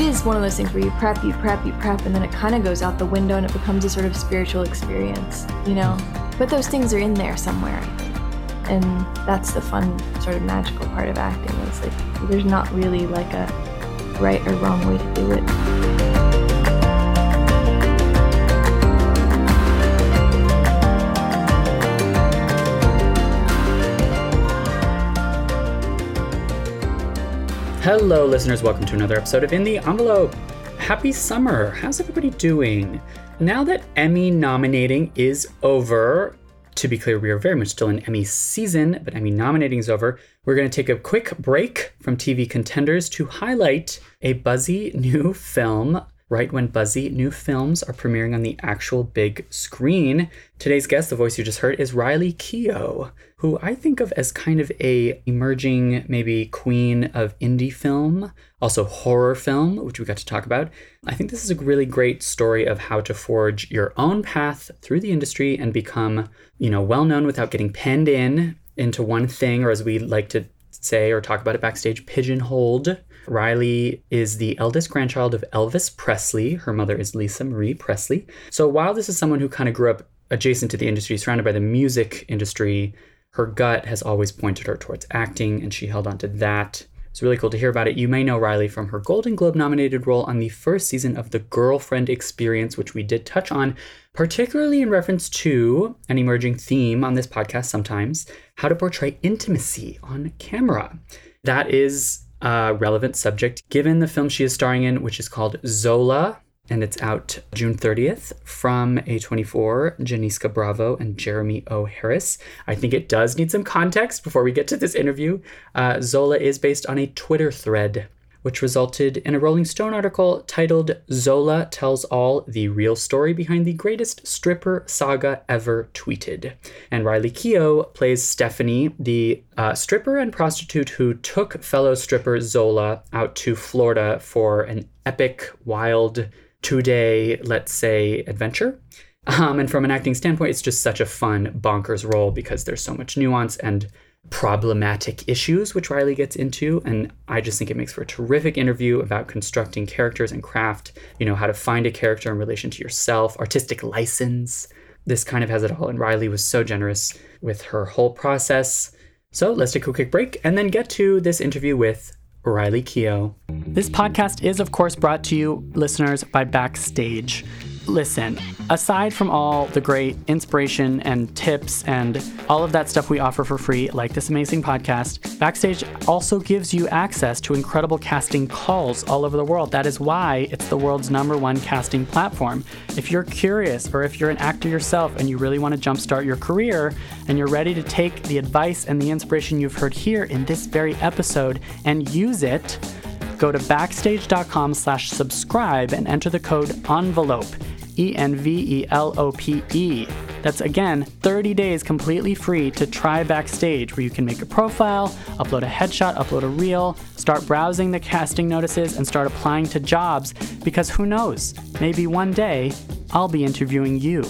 It is one of those things where you prep, you prep, you prep, and then it kind of goes out the window and it becomes a sort of spiritual experience, you know? But those things are in there somewhere, And that's the fun, sort of magical part of acting is like there's not really like a right or wrong way to do it. Hello, listeners. Welcome to another episode of In the Envelope. Happy summer. How's everybody doing? Now that Emmy nominating is over, to be clear, we are very much still in Emmy season, but Emmy nominating is over. We're going to take a quick break from TV contenders to highlight a buzzy new film right when buzzy new films are premiering on the actual big screen. Today's guest, the voice you just heard, is Riley Keough, who I think of as kind of a emerging maybe queen of indie film, also horror film, which we got to talk about. I think this is a really great story of how to forge your own path through the industry and become, you know, well known without getting penned in into one thing or as we like to say or talk about it backstage, pigeonholed Riley is the eldest grandchild of Elvis Presley. Her mother is Lisa Marie Presley. So while this is someone who kind of grew up adjacent to the industry, surrounded by the music industry, her gut has always pointed her towards acting, and she held on to that. It's really cool to hear about it. You may know Riley from her Golden Globe nominated role on the first season of The Girlfriend Experience, which we did touch on, particularly in reference to an emerging theme on this podcast sometimes how to portray intimacy on camera. That is uh, relevant subject given the film she is starring in, which is called Zola, and it's out June 30th from A24, Janicza Bravo and Jeremy O. Harris. I think it does need some context before we get to this interview. Uh, Zola is based on a Twitter thread which resulted in a Rolling Stone article titled Zola Tells All the Real Story Behind the Greatest Stripper Saga Ever Tweeted. And Riley Keough plays Stephanie, the uh, stripper and prostitute who took fellow stripper Zola out to Florida for an epic, wild, two day, let's say, adventure. Um, and from an acting standpoint, it's just such a fun, bonkers role because there's so much nuance and problematic issues, which Riley gets into. And I just think it makes for a terrific interview about constructing characters and craft, you know, how to find a character in relation to yourself, artistic license. This kind of has it all. And Riley was so generous with her whole process. So let's take a quick break and then get to this interview with Riley Keough. This podcast is, of course, brought to you, listeners, by Backstage listen, aside from all the great inspiration and tips and all of that stuff we offer for free, like this amazing podcast, Backstage also gives you access to incredible casting calls all over the world. That is why it's the world's number one casting platform. If you're curious or if you're an actor yourself and you really want to jumpstart your career and you're ready to take the advice and the inspiration you've heard here in this very episode and use it, go to backstage.com slash subscribe and enter the code envelope E N V E L O P E. That's again 30 days completely free to try Backstage, where you can make a profile, upload a headshot, upload a reel, start browsing the casting notices, and start applying to jobs because who knows, maybe one day I'll be interviewing you.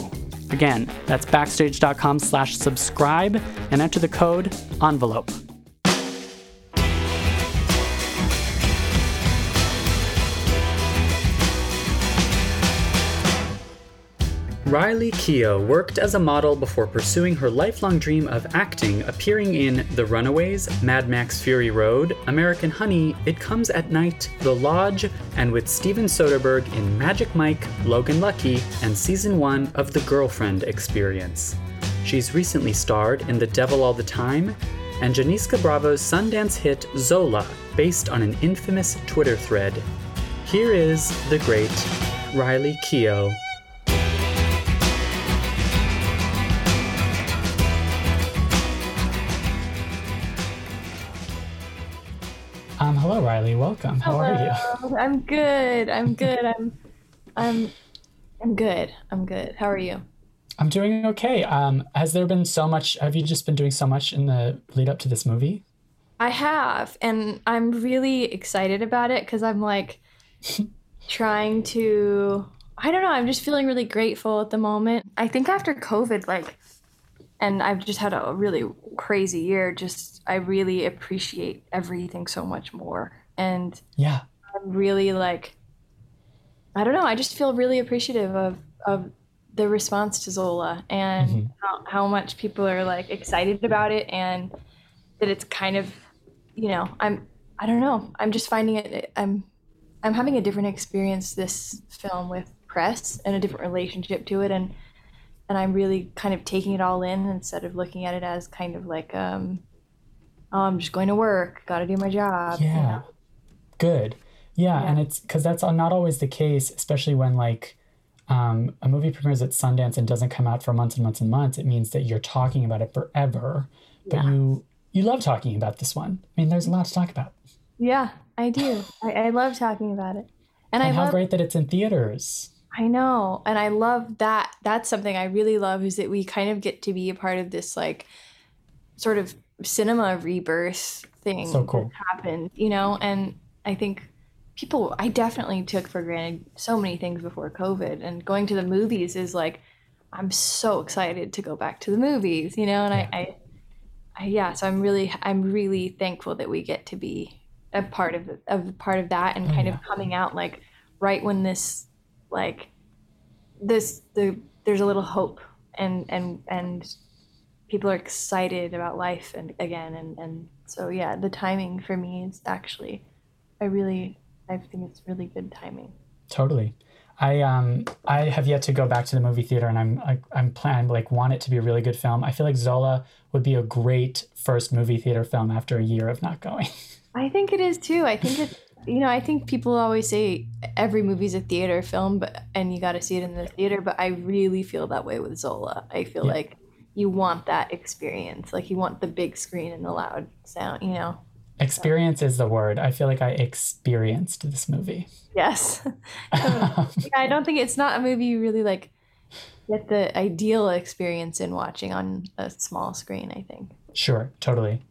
Again, that's backstage.com slash subscribe and enter the code envelope. Riley Keough worked as a model before pursuing her lifelong dream of acting, appearing in The Runaways, Mad Max Fury Road, American Honey, It Comes at Night, The Lodge, and with Steven Soderbergh in Magic Mike, Logan Lucky, and season 1 of The Girlfriend Experience. She's recently starred in The Devil All the Time, and Janicza Bravo's Sundance hit Zola, based on an infamous Twitter thread. Here is the great Riley Keough. Hello, Riley. Welcome. How are you? I'm good. I'm good. I'm, I'm, I'm good. I'm good. How are you? I'm doing okay. Um, has there been so much? Have you just been doing so much in the lead up to this movie? I have, and I'm really excited about it because I'm like trying to. I don't know. I'm just feeling really grateful at the moment. I think after COVID, like, and I've just had a really crazy year. Just I really appreciate everything so much more, and yeah, I'm really like. I don't know. I just feel really appreciative of of the response to Zola and mm-hmm. how, how much people are like excited about it and that it's kind of, you know, I'm I don't know. I'm just finding it. I'm I'm having a different experience this film with press and a different relationship to it and and I'm really kind of taking it all in instead of looking at it as kind of like um oh, I'm just going to work, got to do my job. Yeah. You know? Good. Yeah, yeah, and it's cuz that's not always the case, especially when like um, a movie premieres at Sundance and doesn't come out for months and months and months, it means that you're talking about it forever. But yeah. you you love talking about this one. I mean, there's a lot to talk about. Yeah, I do. I, I love talking about it, and, and I how love, great that it's in theaters. I know, and I love that. That's something I really love is that we kind of get to be a part of this like sort of cinema rebirth thing so cool. that happened, you know. And I think people I definitely took for granted so many things before COVID and going to the movies is like I'm so excited to go back to the movies, you know, and yeah. I, I, I yeah, so I'm really I'm really thankful that we get to be a part of of part of that and kind yeah. of coming out like right when this like this the there's a little hope and and and people are excited about life and again and and so yeah the timing for me is actually I really I think it's really good timing. Totally. I um I have yet to go back to the movie theater, and I'm I, I'm plan like want it to be a really good film. I feel like Zola would be a great first movie theater film after a year of not going. I think it is too. I think it. You know, I think people always say every movie's a theater film, but and you got to see it in the theater. But I really feel that way with Zola. I feel yeah. like you want that experience. Like you want the big screen and the loud sound. You know. Experience is the word. I feel like I experienced this movie. Yes. yeah, I don't think it's not a movie you really like get the ideal experience in watching on a small screen, I think. Sure, totally.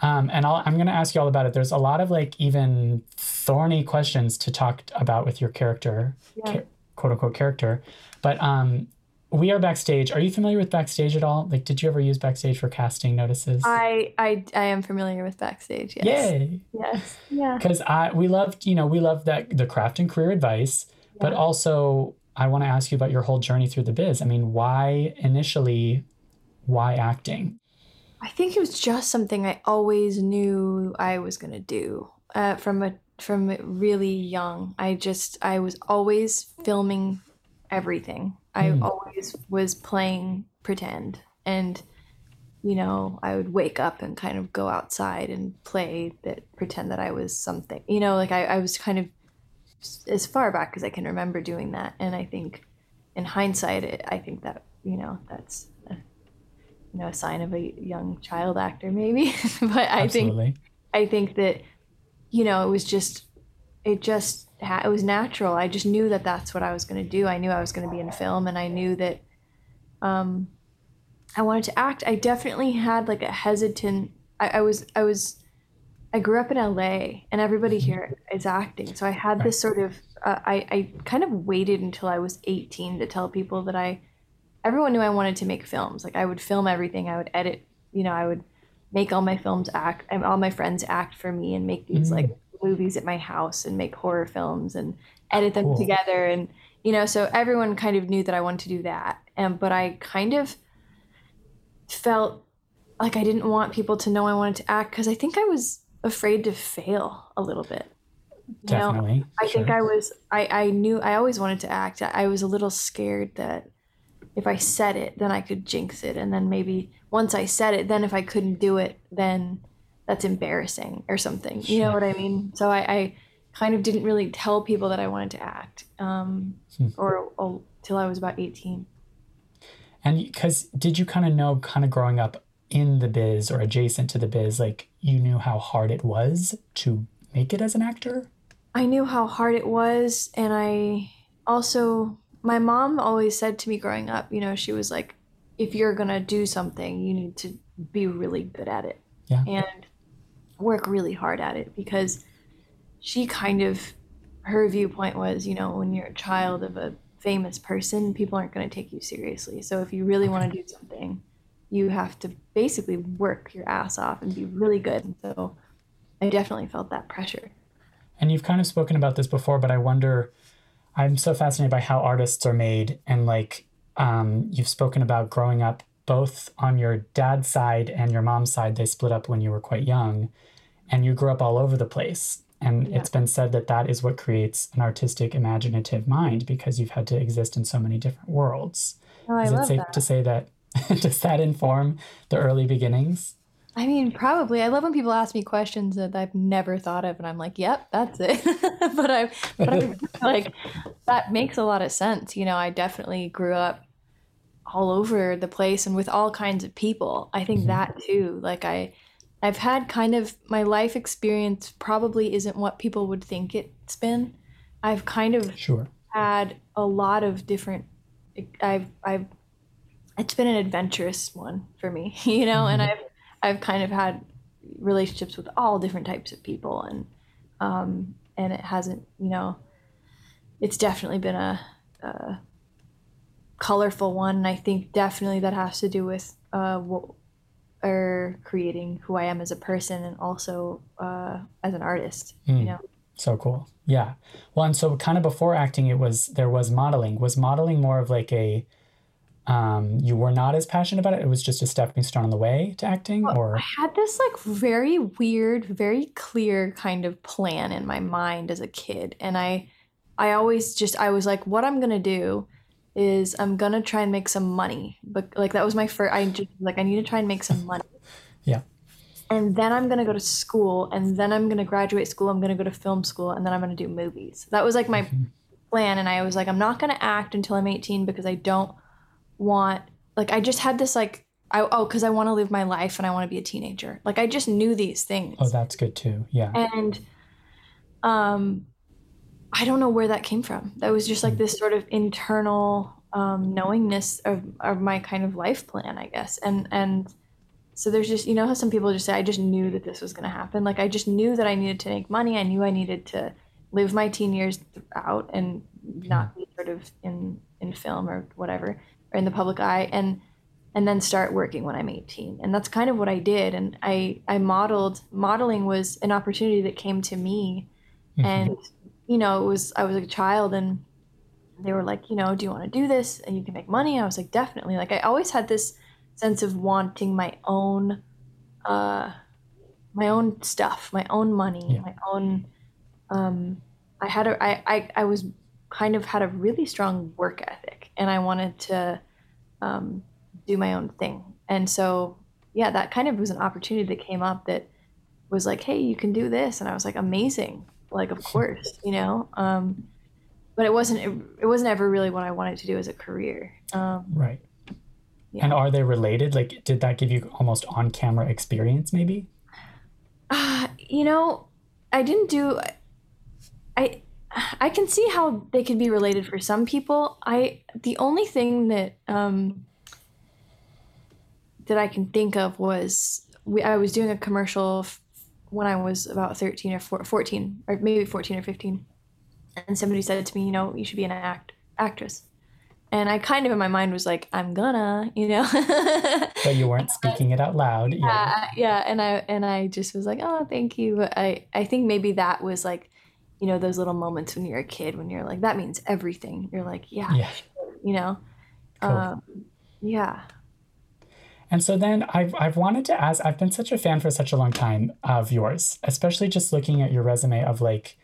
Um, and i am going to ask you all about it. There's a lot of like even thorny questions to talk about with your character, yeah. ca- quote unquote character. But um, we are backstage. Are you familiar with backstage at all? Like, did you ever use backstage for casting notices? I I, I am familiar with backstage. Yes. Yay. Yes. Yeah. Because I we loved you know we loved that the craft and career advice, yeah. but also I want to ask you about your whole journey through the biz. I mean, why initially, why acting? I think it was just something I always knew I was gonna do uh, from a from really young. I just I was always filming everything I mm. always was playing pretend. And, you know, I would wake up and kind of go outside and play that, pretend that I was something. You know, like I, I was kind of as far back as I can remember doing that. And I think in hindsight, it, I think that, you know, that's, you know, a sign of a young child actor maybe. but I Absolutely. think, I think that, you know, it was just, it just it was natural. I just knew that that's what I was going to do. I knew I was going to be in film, and I knew that um, I wanted to act. I definitely had like a hesitant. I, I was I was I grew up in LA, and everybody mm-hmm. here is acting, so I had this sort of. Uh, I I kind of waited until I was 18 to tell people that I. Everyone knew I wanted to make films. Like I would film everything. I would edit. You know, I would make all my films act and all my friends act for me and make these mm-hmm. like movies at my house and make horror films and edit them cool. together and you know so everyone kind of knew that I wanted to do that and but I kind of felt like I didn't want people to know I wanted to act because I think I was afraid to fail a little bit. You Definitely. Know? I sure. think I was I I knew I always wanted to act. I was a little scared that if I said it, then I could jinx it. And then maybe once I said it, then if I couldn't do it, then that's embarrassing or something. You know what I mean? So I, I kind of didn't really tell people that I wanted to act um, hmm. or, or till I was about 18. And because did you kind of know, kind of growing up in the biz or adjacent to the biz, like you knew how hard it was to make it as an actor? I knew how hard it was. And I also my mom always said to me growing up, you know, she was like, if you're going to do something, you need to be really good at it yeah. and work really hard at it because she kind of, her viewpoint was, you know, when you're a child of a famous person, people aren't going to take you seriously. So if you really want to do something, you have to basically work your ass off and be really good. And so I definitely felt that pressure. And you've kind of spoken about this before, but I wonder I'm so fascinated by how artists are made and like um, you've spoken about growing up both on your dad's side and your mom's side they split up when you were quite young and you grew up all over the place and yeah. it's been said that that is what creates an artistic imaginative mind because you've had to exist in so many different worlds oh, is it safe that. to say that does that inform the early beginnings I mean, probably. I love when people ask me questions that I've never thought of, and I'm like, "Yep, that's it." but I, but I like that makes a lot of sense. You know, I definitely grew up all over the place and with all kinds of people. I think mm-hmm. that too. Like I, I've had kind of my life experience probably isn't what people would think it's been. I've kind of sure had a lot of different. I've I've it's been an adventurous one for me, you know, mm-hmm. and I've I've kind of had relationships with all different types of people, and um, and it hasn't, you know, it's definitely been a, a colorful one. And I think definitely that has to do with uh, what, or creating who I am as a person and also uh, as an artist. Mm. You hmm. know. So cool. Yeah. Well, and so kind of before acting, it was there was modeling. Was modeling more of like a um, you were not as passionate about it. It was just a stepping stone on the way to acting, well, or I had this like very weird, very clear kind of plan in my mind as a kid, and I, I always just I was like, what I'm gonna do is I'm gonna try and make some money, but like that was my first. I just like I need to try and make some money. yeah. And then I'm gonna go to school, and then I'm gonna graduate school. I'm gonna go to film school, and then I'm gonna do movies. That was like my mm-hmm. plan, and I was like, I'm not gonna act until I'm 18 because I don't want like I just had this like I, oh because I want to live my life and I want to be a teenager. Like I just knew these things. Oh, that's good too. Yeah. And um I don't know where that came from. That was just like mm. this sort of internal um, knowingness of, of my kind of life plan, I guess. And and so there's just you know how some people just say I just knew that this was going to happen. Like I just knew that I needed to make money. I knew I needed to live my teen years out and not be sort of in in film or whatever or in the public eye and and then start working when I'm 18. And that's kind of what I did. And I I modeled modeling was an opportunity that came to me. Mm-hmm. And you know, it was I was a child and they were like, you know, do you want to do this and you can make money? I was like, definitely. Like I always had this sense of wanting my own uh my own stuff, my own money, yeah. my own um I had a I, I I was kind of had a really strong work ethic and I wanted to um, do my own thing. And so, yeah, that kind of was an opportunity that came up that was like, hey, you can do this. And I was like, amazing. Like, of course, you know? Um, but it wasn't, it, it, wasn't ever really what I wanted to do as a career. Um, right. Yeah. And are they related? Like, did that give you almost on camera experience maybe? Uh, you know, I didn't do, I, I can see how they could be related for some people. I the only thing that um, that I can think of was we, I was doing a commercial f- when I was about 13 or 14 or maybe 14 or 15 and somebody said to me, you know, you should be an act actress. And I kind of in my mind was like, I'm gonna, you know. but you weren't speaking it out loud. Yeah. yeah, yeah, and I and I just was like, oh, thank you. But I I think maybe that was like you know those little moments when you're a kid when you're like that means everything you're like yeah, yeah. you know cool. um, yeah and so then I've, I've wanted to ask i've been such a fan for such a long time of yours especially just looking at your resume of like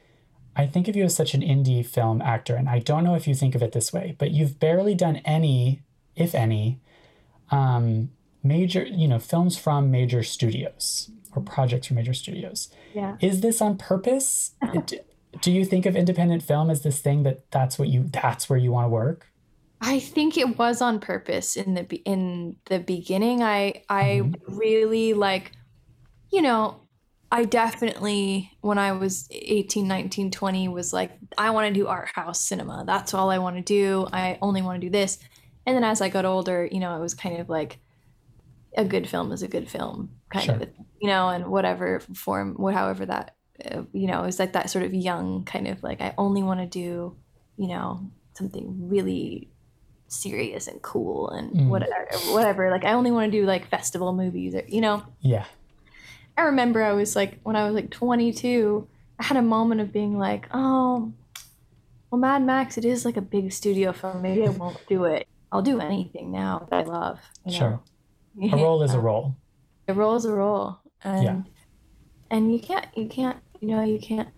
i think of you as such an indie film actor and i don't know if you think of it this way but you've barely done any if any, um, major, you know, films from major studios or projects from major studios. Yeah. Is this on purpose? do, you think of independent film as this thing that that's what you that's where you want to work? I think it was on purpose in the in the beginning. I I mm-hmm. really like you know, I definitely when I was 18, 19, 20 was like I want to do art house cinema. That's all I want to do. I only want to do this. And then as I got older, you know, it was kind of like a good film is a good film kind Sure. of, you know, and whatever form, what however that you know, it's like that sort of young kind of like I only want to do, you know, something really serious and cool and Mm. whatever whatever like i only want to do like festival movies or you know Yeah. i remember i was like when i was like 22 i had a moment of being like oh well mad max it is like a big studio film maybe i won't do it i'll do anything now that i love you know? Sure. A role is a role. a role is a role and Yeah. and you can't you can't you know you can't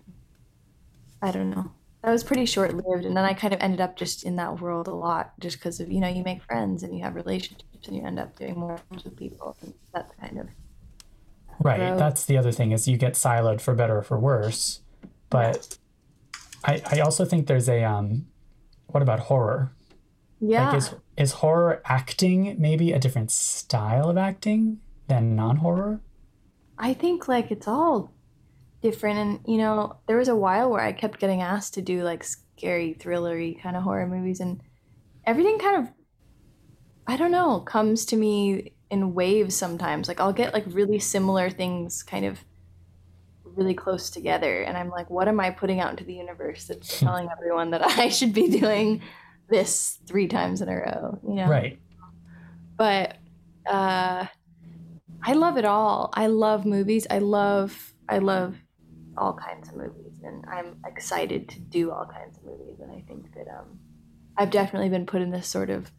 i don't know that was pretty short lived and then i kind of ended up just in that world a lot just because of you know you make friends and you have relationships and you end up doing more things with people and that's kind of Right. Road. That's the other thing is you get siloed for better or for worse. But I, I also think there's a um what about horror? yeah Like is is horror acting maybe a different style of acting than non-horror? i think like it's all different. And you know there was a while where i kept getting asked to do like scary thrillery kind of horror movies and everything kind of i don't know comes to me in waves sometimes. Like i'll get like really similar things kind of really close together and i'm like what am i putting out into the universe that's telling everyone that i should be doing this three times in a row? You know? Right. but uh i love it all. I love movies. I love i love all kinds of movies and i'm excited to do all kinds of movies and i think that um i've definitely been put in this sort of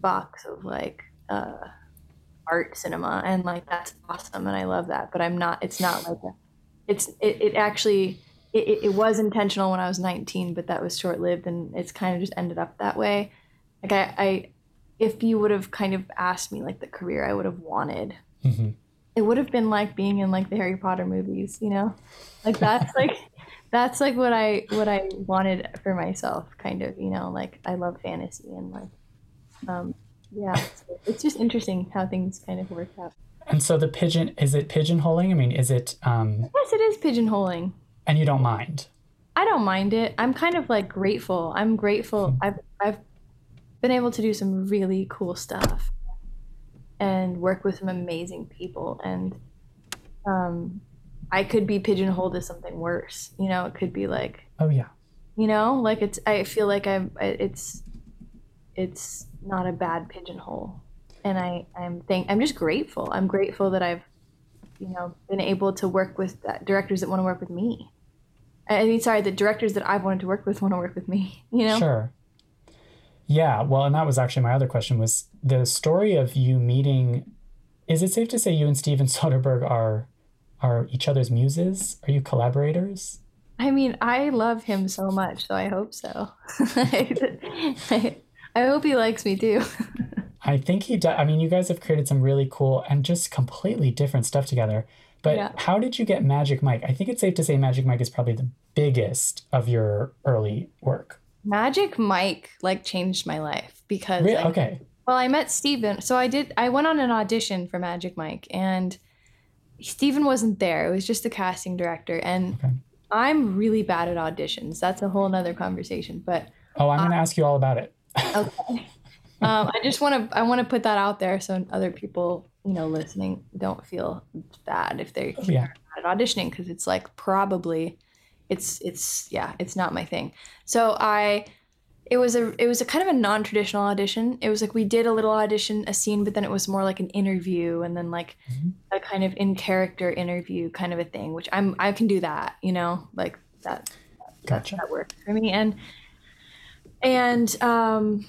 box of like uh art cinema and like that's awesome and i love that but i'm not it's not like it's it, it actually it, it- was intentional when i was 19 but that was short-lived and it's kind of just ended up that way. Like i i if you would have kind of asked me like the career I would have wanted, hmm it would have been like being in like the Harry Potter movies, you know? Like that's like that's like what I what I wanted for myself, kind of, you know, like I love fantasy and like um yeah, it's, it's just interesting how things kind of work out. And so the pigeon is it pigeonholing? I mean, is it um Yes, it is pigeonholing. and you don't mind? I don't mind it. I'm kind of like grateful. I'm grateful. I've I've been able to do some really cool stuff and work with some amazing people and um I could be pigeonholed as something worse. You know, it could be like, Oh yeah. you know, like it's I feel like I'm it's it's not a bad pigeonhole. And I I'm thank I'm just grateful. I'm grateful that I've you know been able to work with that, directors that want to work with me. I mean, sorry, the directors that I've wanted to work with want to work with me. You know, Sure. Yeah, well, and that was actually my other question was the story of you meeting is it safe to say you and Steven Soderbergh are are each other's muses? Are you collaborators? I mean, I love him so much, so I hope so. I, I hope he likes me too. I think he does. I mean, you guys have created some really cool and just completely different stuff together. But Yeah. how did you get Magic Mike? I think it's safe to say Magic Mike is probably the biggest of your early work. Magic Mike like changed my life because Re- like, okay. Well, I met Steven. So I did I went on an audition for Magic Mike and Steven wasn't there. It was just the casting director and Okay. I'm really bad at auditions. That's a whole nother conversation. But Oh, I'm going to ask you all about it. okay. um, I just want to I want to put that out there so other people, you know, listening don't feel bad if they're Oh, yeah. at auditioning because it's like probably it's it's yeah it's not my thing so i it was a it was a kind of a non-traditional audition it was like we did a little audition a scene but then it was more like an interview and then like Mhm. a kind of in character interview kind of a thing which i'm i can do that you know like that Gotcha. that worked for me and and um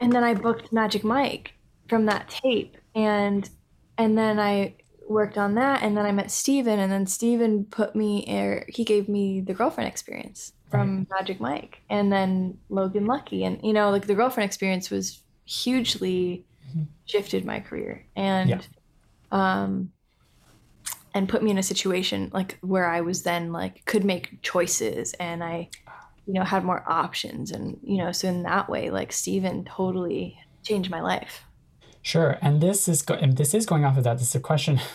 and then i booked magic mike from that tape and and then i worked on that and then i met steven and then steven put me er, he gave me the girlfriend experience from magic mike and then logan lucky and you know like the girlfriend experience was hugely shifted my career and Yeah. um and put me in a situation like where I was then like could make choices and I you know had more options and you know so in that way like Steven totally changed my life. Sure, and this is go- and this is going off of that. This is a question.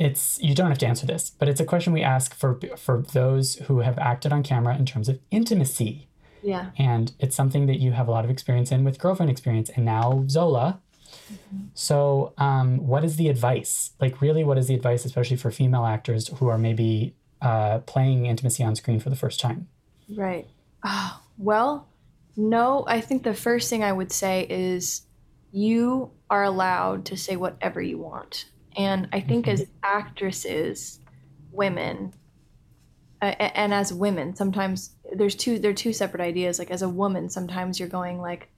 It's you don't have to answer this, but it's a question we ask for for those who have acted on camera in terms of intimacy, Yeah. and it's something that you have a lot of experience in with girlfriend experience, and now Zola. So, um, what is the advice? Like, really, what is the advice, especially for female actors who are maybe uh, playing intimacy on screen for the first time? Right. Oh, well, no, I think the first thing I would say is you are allowed to say whatever you want. And I think as actresses, women, uh, and as women, sometimes there's two they're two separate ideas. Like as a woman, sometimes you're going like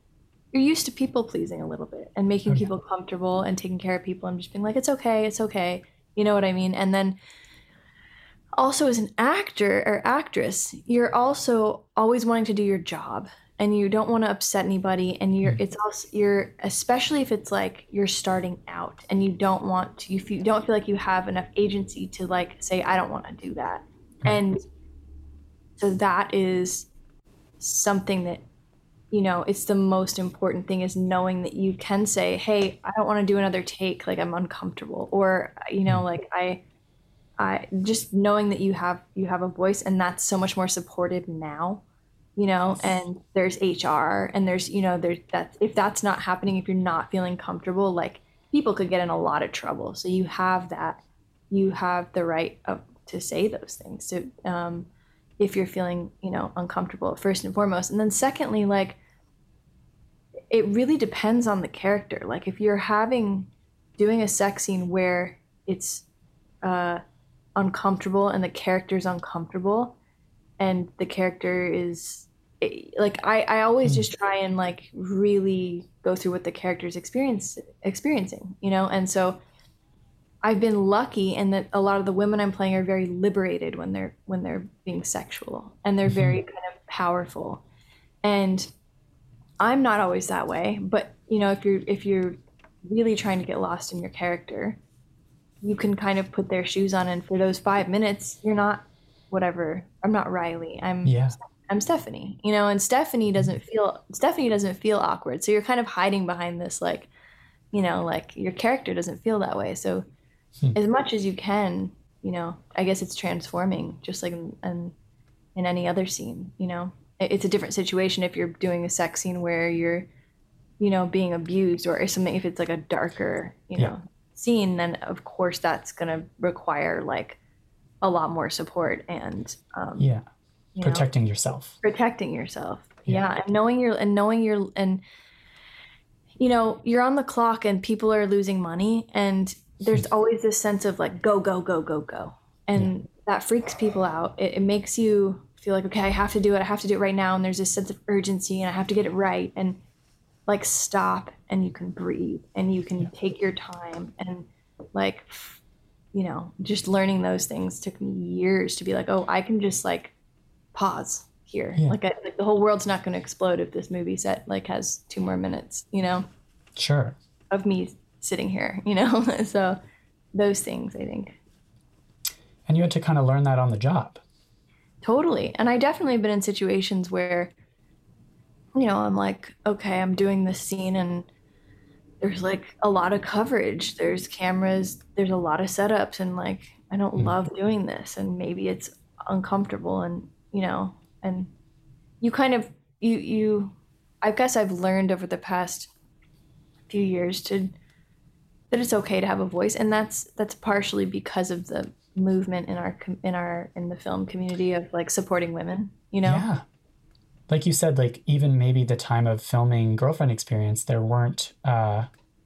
you're used to people pleasing a little bit and making Oh, yeah. people comfortable and taking care of people and just being like, it's okay, it's okay. You know what I mean? And then also as an actor or actress, you're also always wanting to do your job and you don't want to upset anybody and you're mm. it's also you're especially if it's like you're starting out and you don't want to if you don't feel like you have enough agency to like say I don't want to do that. Mm. And so that is something that you know it's the most important thing is knowing that you can say hey i don't want to do another take like i'm uncomfortable or you know mm. like i i just knowing that you have you have a voice and that's so much more supported now you know and there's hr and there's you know there's that if that's not happening if you're not feeling comfortable like people could get in a lot of trouble. So you have that you have the right of, to say those things. To um if you're feeling you know uncomfortable first and foremost. And then secondly like it really depends on the character. Like if you're having doing a sex scene where it's uh uncomfortable and the character's uncomfortable and the character is like i i always just mm. try and like really go through what the character's experience experiencing you know and so I've been lucky in that a lot of the women I'm playing are very liberated when they're when they're being sexual and they're very mm-hmm. kind of powerful. And I'm not always that way, but you know, if you're if you're really trying to get lost in your character, you can kind of put their shoes on and for those 5 minutes, you're not whatever. I'm not Riley. I'm Yeah. I'm Stephanie, you know, and Stephanie doesn't feel Stephanie doesn't feel awkward. So you're kind of hiding behind this like, you know, like your character doesn't feel that way. So Hmm. as much as you can, you know, I guess it's transforming just like in, in, in any other scene, you know. It- It's a different situation if you're doing a sex scene where you're, you know, being abused or something if it's like a darker, you Yeah. know, scene, then of course that's gonna require like a lot more support and um, Yeah, you know? Protecting yourself. protecting yourself. Yeah. yeah. and knowing your and knowing your and you know you're on the clock and people are losing money and there's hmm. always this sense of like go go go go go. And that freaks people out. It, it makes you feel like okay i have to do it i have to do it right now. And there's this sense of urgency and i have to get it right. And like stop and you can breathe and you can take your time. And like you know just learning those things took me years to be like oh i can just like pause here Yeah. like, I, like the whole world's not going to explode if this movie set like has two more minutes you know Sure. of me sitting here you know so those things i think And you had to kind of learn that on the job. Totally. And I definitely have been in situations where, you know, I'm like, okay, I'm doing this scene and there's like a lot of coverage. There's cameras, there's a lot of setups, and like, I don't hmm. love doing this. And maybe it's uncomfortable and, you know, and you kind of, you, you, I guess I've learned over the past few years to, that it's okay to have a voice. And that's, that's partially because of the movement in our in our in the film community of like supporting women you know Yeah. Like you said, like even maybe the time of filming Girlfriend Experience, there weren't uh,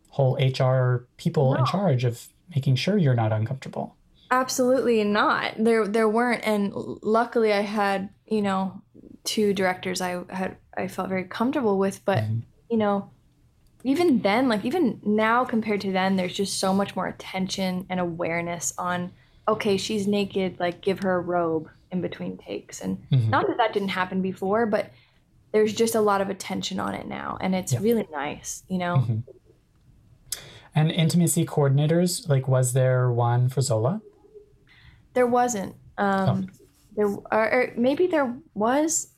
whole HR people in charge of making sure you're not uncomfortable. Absolutely not there there weren't and luckily i had you know two directors i had i felt very comfortable with but Mhm. you know even then like even now compared to then there's just so much more attention and awareness on okay she's naked like give her a robe in between takes and Mhm. not that that didn't happen before but there's just a lot of attention on it now and it's Yeah. really nice you know Mhm. And intimacy coordinators, like, was there one for Zola? There wasn't um Oh. there or, or maybe there was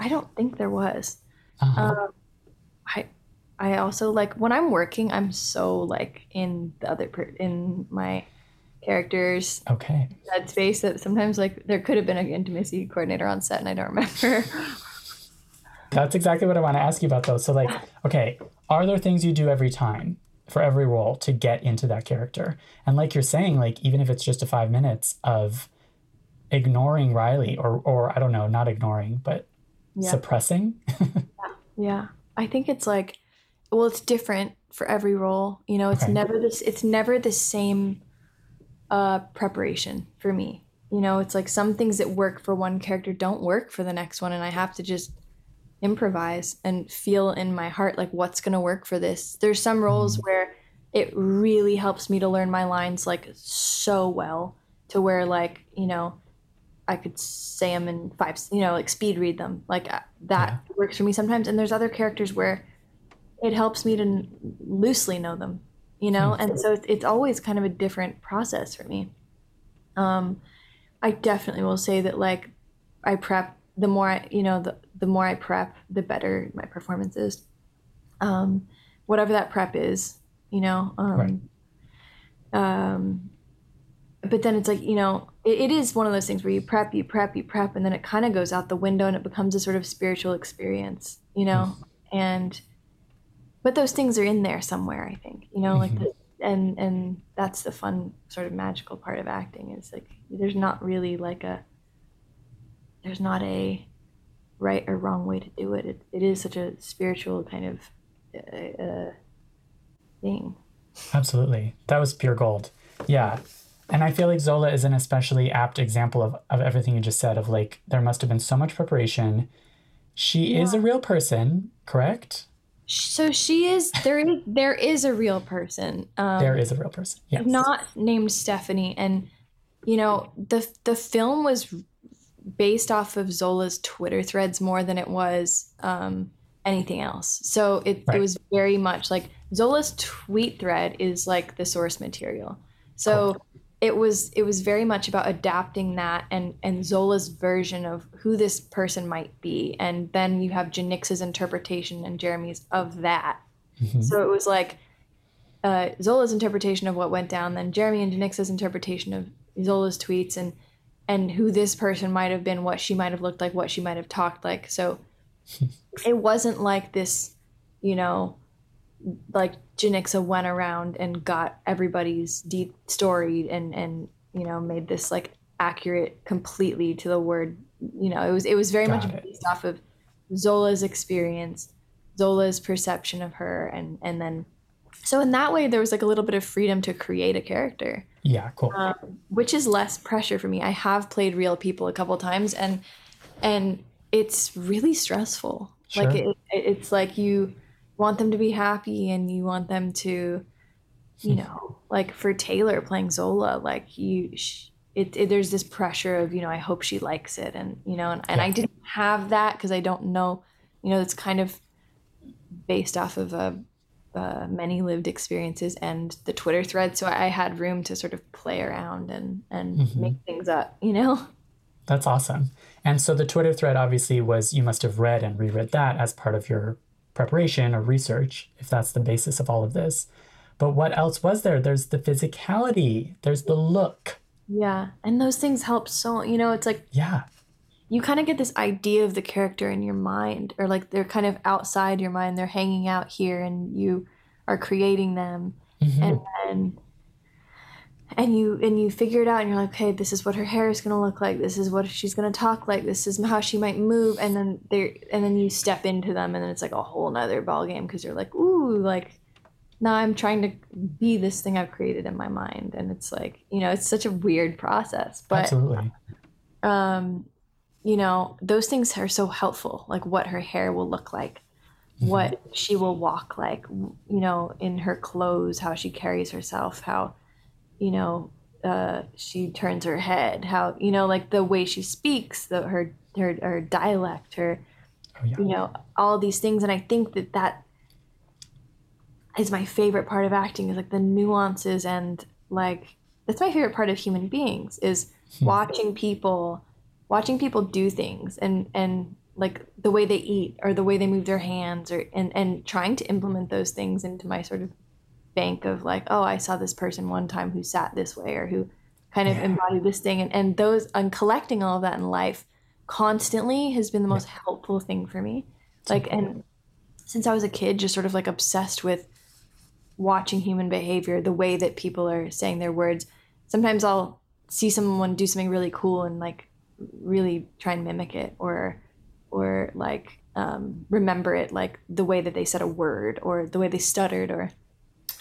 i don't think there was Uh-huh. um i i also like when i'm working i'm so like in the other per- in my characters okay. that space that sometimes like there could have been an intimacy coordinator on set and i don't remember That's exactly what I want to ask you about, though. So, like, okay, are there things you do every time for every role to get into that character? And like you're saying, like, even if it's just a five minutes of ignoring Riley, or, or I don't know, not ignoring, but yeah suppressing. Yeah. I think it's like well it's different for every role. You know, it's Okay. never this it's never the same uh preparation for me. You know, it's like some things that work for one character don't work for the next one and I have to just improvise and feel in my heart like what's going to work for this. There's some roles where it really helps me to learn my lines like so well to where like, you know, I could say them in five, you know, like speed read them. Like uh, that works for me sometimes. And there's other characters where it helps me to loosely know them, you know? And so it's, it's always kind of a different process for me. Um, I definitely will say that like I prep the more I, you know, the, the more I prep, the better my performance is. Um, whatever that prep is, you know, um, Right. um, but then it's like you know it, it is one of those things where you prep you prep you prep and then it kind of goes out the window and it becomes a sort of spiritual experience you know and but those things are in there somewhere i think you know like the, and and that's the fun sort of magical part of acting is like there's not really like a there's not a right or wrong way to do it it, it is such a spiritual kind of uh, uh, thing Absolutely. That was pure gold. Yeah. And I feel like Zola is an especially apt example of, of everything you just said of like there must have been so much preparation. She is a real person, correct? So she is there. Is, there is a real person, um, There is a real person. Yes. not named Stephanie, and you know the the film was based off of Zola's Twitter threads more than it was um, anything else. So it, Right. it was very much like Zola's tweet thread is like the source material. So it was it was very much about adapting that and and Zola's version of who this person might be, and then you have Janicza's interpretation and Jeremy's of that. Mhm. So it was like uh, Zola's interpretation of what went down, then Jeremy and Janicza's interpretation of Zola's tweets, and and who this person might have been, what she might have looked like, what she might have talked like. So it wasn't like this, you know, like Janicza went around and got everybody's deep story and and you know made this like accurate completely to the word. You know, it was it was very Got much it. based off of Zola's experience, Zola's perception of her, and and then so in that way there was like a little bit of freedom to create a character Yeah, cool. um, which is less pressure for me. I have played real people a couple times, and and it's really stressful. Like Sure. it, it- it's like you want them to be happy, and you want them to, you know, like for Taylour playing Zola, like you. It, it, there's this pressure of you know I hope she likes it and you know and, and I didn't have that because I don't know you know it's kind of based off of a uh, many lived experiences and the Twitter thread. So I had room to sort of play around and and Mhm. make things up, you know. That's awesome. And so the Twitter thread obviously was you must have read and reread that as part of your preparation or research, if that's the basis of all of this. But what else was there? There's the physicality, there's the look. Yeah, and those things help so. You know, it's like Yeah. You kind of get this idea of the character in your mind, or like they're kind of outside your mind. They're hanging out here, and you are creating them, Mhm. and then and you and you figure it out and you're like okay this is what her hair is going to look like this is what she's going to talk like this is how she might move and then they and then you step into them and then it's like a whole nother ball game because you're like ooh like now i'm trying to be this thing i've created in my mind and it's like you know it's such a weird process but Absolutely. um you know those things are so helpful like what her hair will look like what she will walk like you know in her clothes how she carries herself how you know uh she turns her head how you know like the way she speaks the her her, her dialect her yeah. you know, all these things. And I think that that is my favorite part of acting is like the nuances and like that's my favorite part of human beings is watching people watching people do things and and like the way they eat or the way they move their hands or and and trying to implement those things into my sort of bank of like oh i saw this person one time who sat this way or who kind of Yeah. embodied this thing. And, and those and collecting all of that in life constantly has been the most helpful thing for me. Like and since i was a kid just sort of like obsessed with watching human behavior the way that people are saying their words sometimes i'll see someone do something really cool and like really try and mimic it or or like um, remember it like the way that they said a word or the way they stuttered or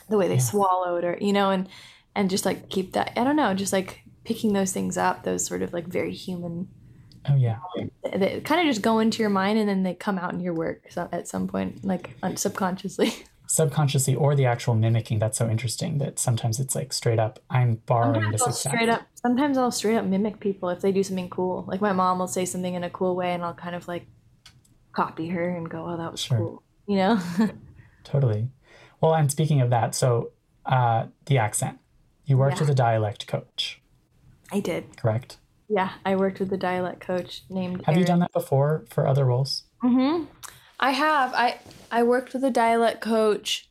the way they Yeah. swallowed or you know and and just like keep that i don't know just like picking those things up those sort of like very human Oh yeah. they kind of just go into your mind and then they come out in your work so, at some point like subconsciously Subconsciously or the actual mimicking. That's so interesting that sometimes it's like straight up, I'm borrowing sometimes this I'll exact. straight up sometimes i'll straight up mimic people if they do something cool like my mom will say something in a cool way and i'll kind of like copy her and go oh that was Sure. cool you know Totally. Well, and speaking of that, so uh, the accent. You worked Yeah. with a dialect coach, i did correct? yeah i worked with a dialect coach named Have you done that before for other roles? Mm-hmm. I have. I I worked with a dialect coach.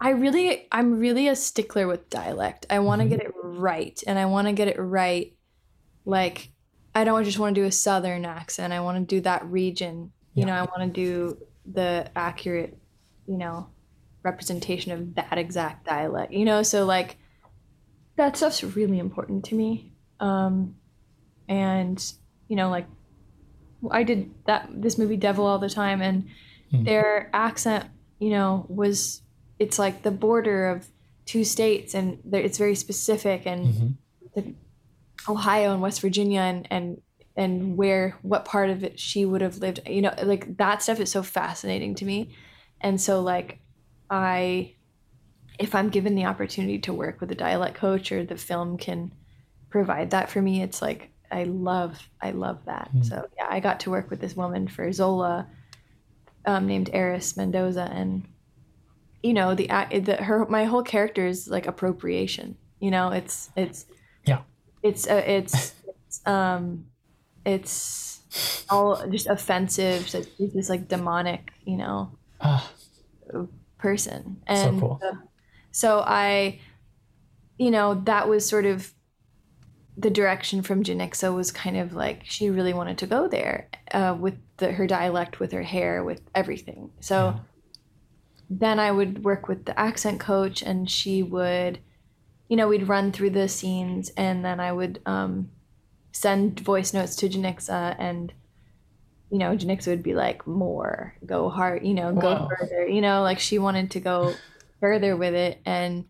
I really I'm really a stickler with dialect. I want to Mhm. get it right and I want to get it right like I don't just want to do a southern accent. I want to do that region. You Yeah. know, I want to do the accurate, you know, representation of that exact dialect. You know, so like that stuff's really important to me. Um and you know, like I did that this movie Devil all the time and Hmm. their accent, you know, was it's like the border of two states and it's very specific and hmm the Ohio and West Virginia and and and where what part of it she would have lived, you know, like that stuff is so fascinating to me. And so like I if I'm given the opportunity to work with a dialect coach or the film can provide that for me, it's like I love I love that. Mm. So yeah, I got to work with this woman for Zola um, named Eris Mendoza and you know the, the her my whole character is like appropriation. You know, it's it's Yeah. it's uh, it's it's um it's all just offensive. So she's this like demonic, you know, Ah, person. So cool. uh, so I, you know, that was sort of the direction from Janicza was kind of like she really wanted to go there uh, with the, her dialect, with her hair, with everything. So Yeah. then I would work with the accent coach, and she would, you know, we'd run through the scenes, and then I would um, send voice notes to Janicza, and you know, Janicza would be like, "More, go hard, you know, go Wow. further," you know, like she wanted to go further with it, and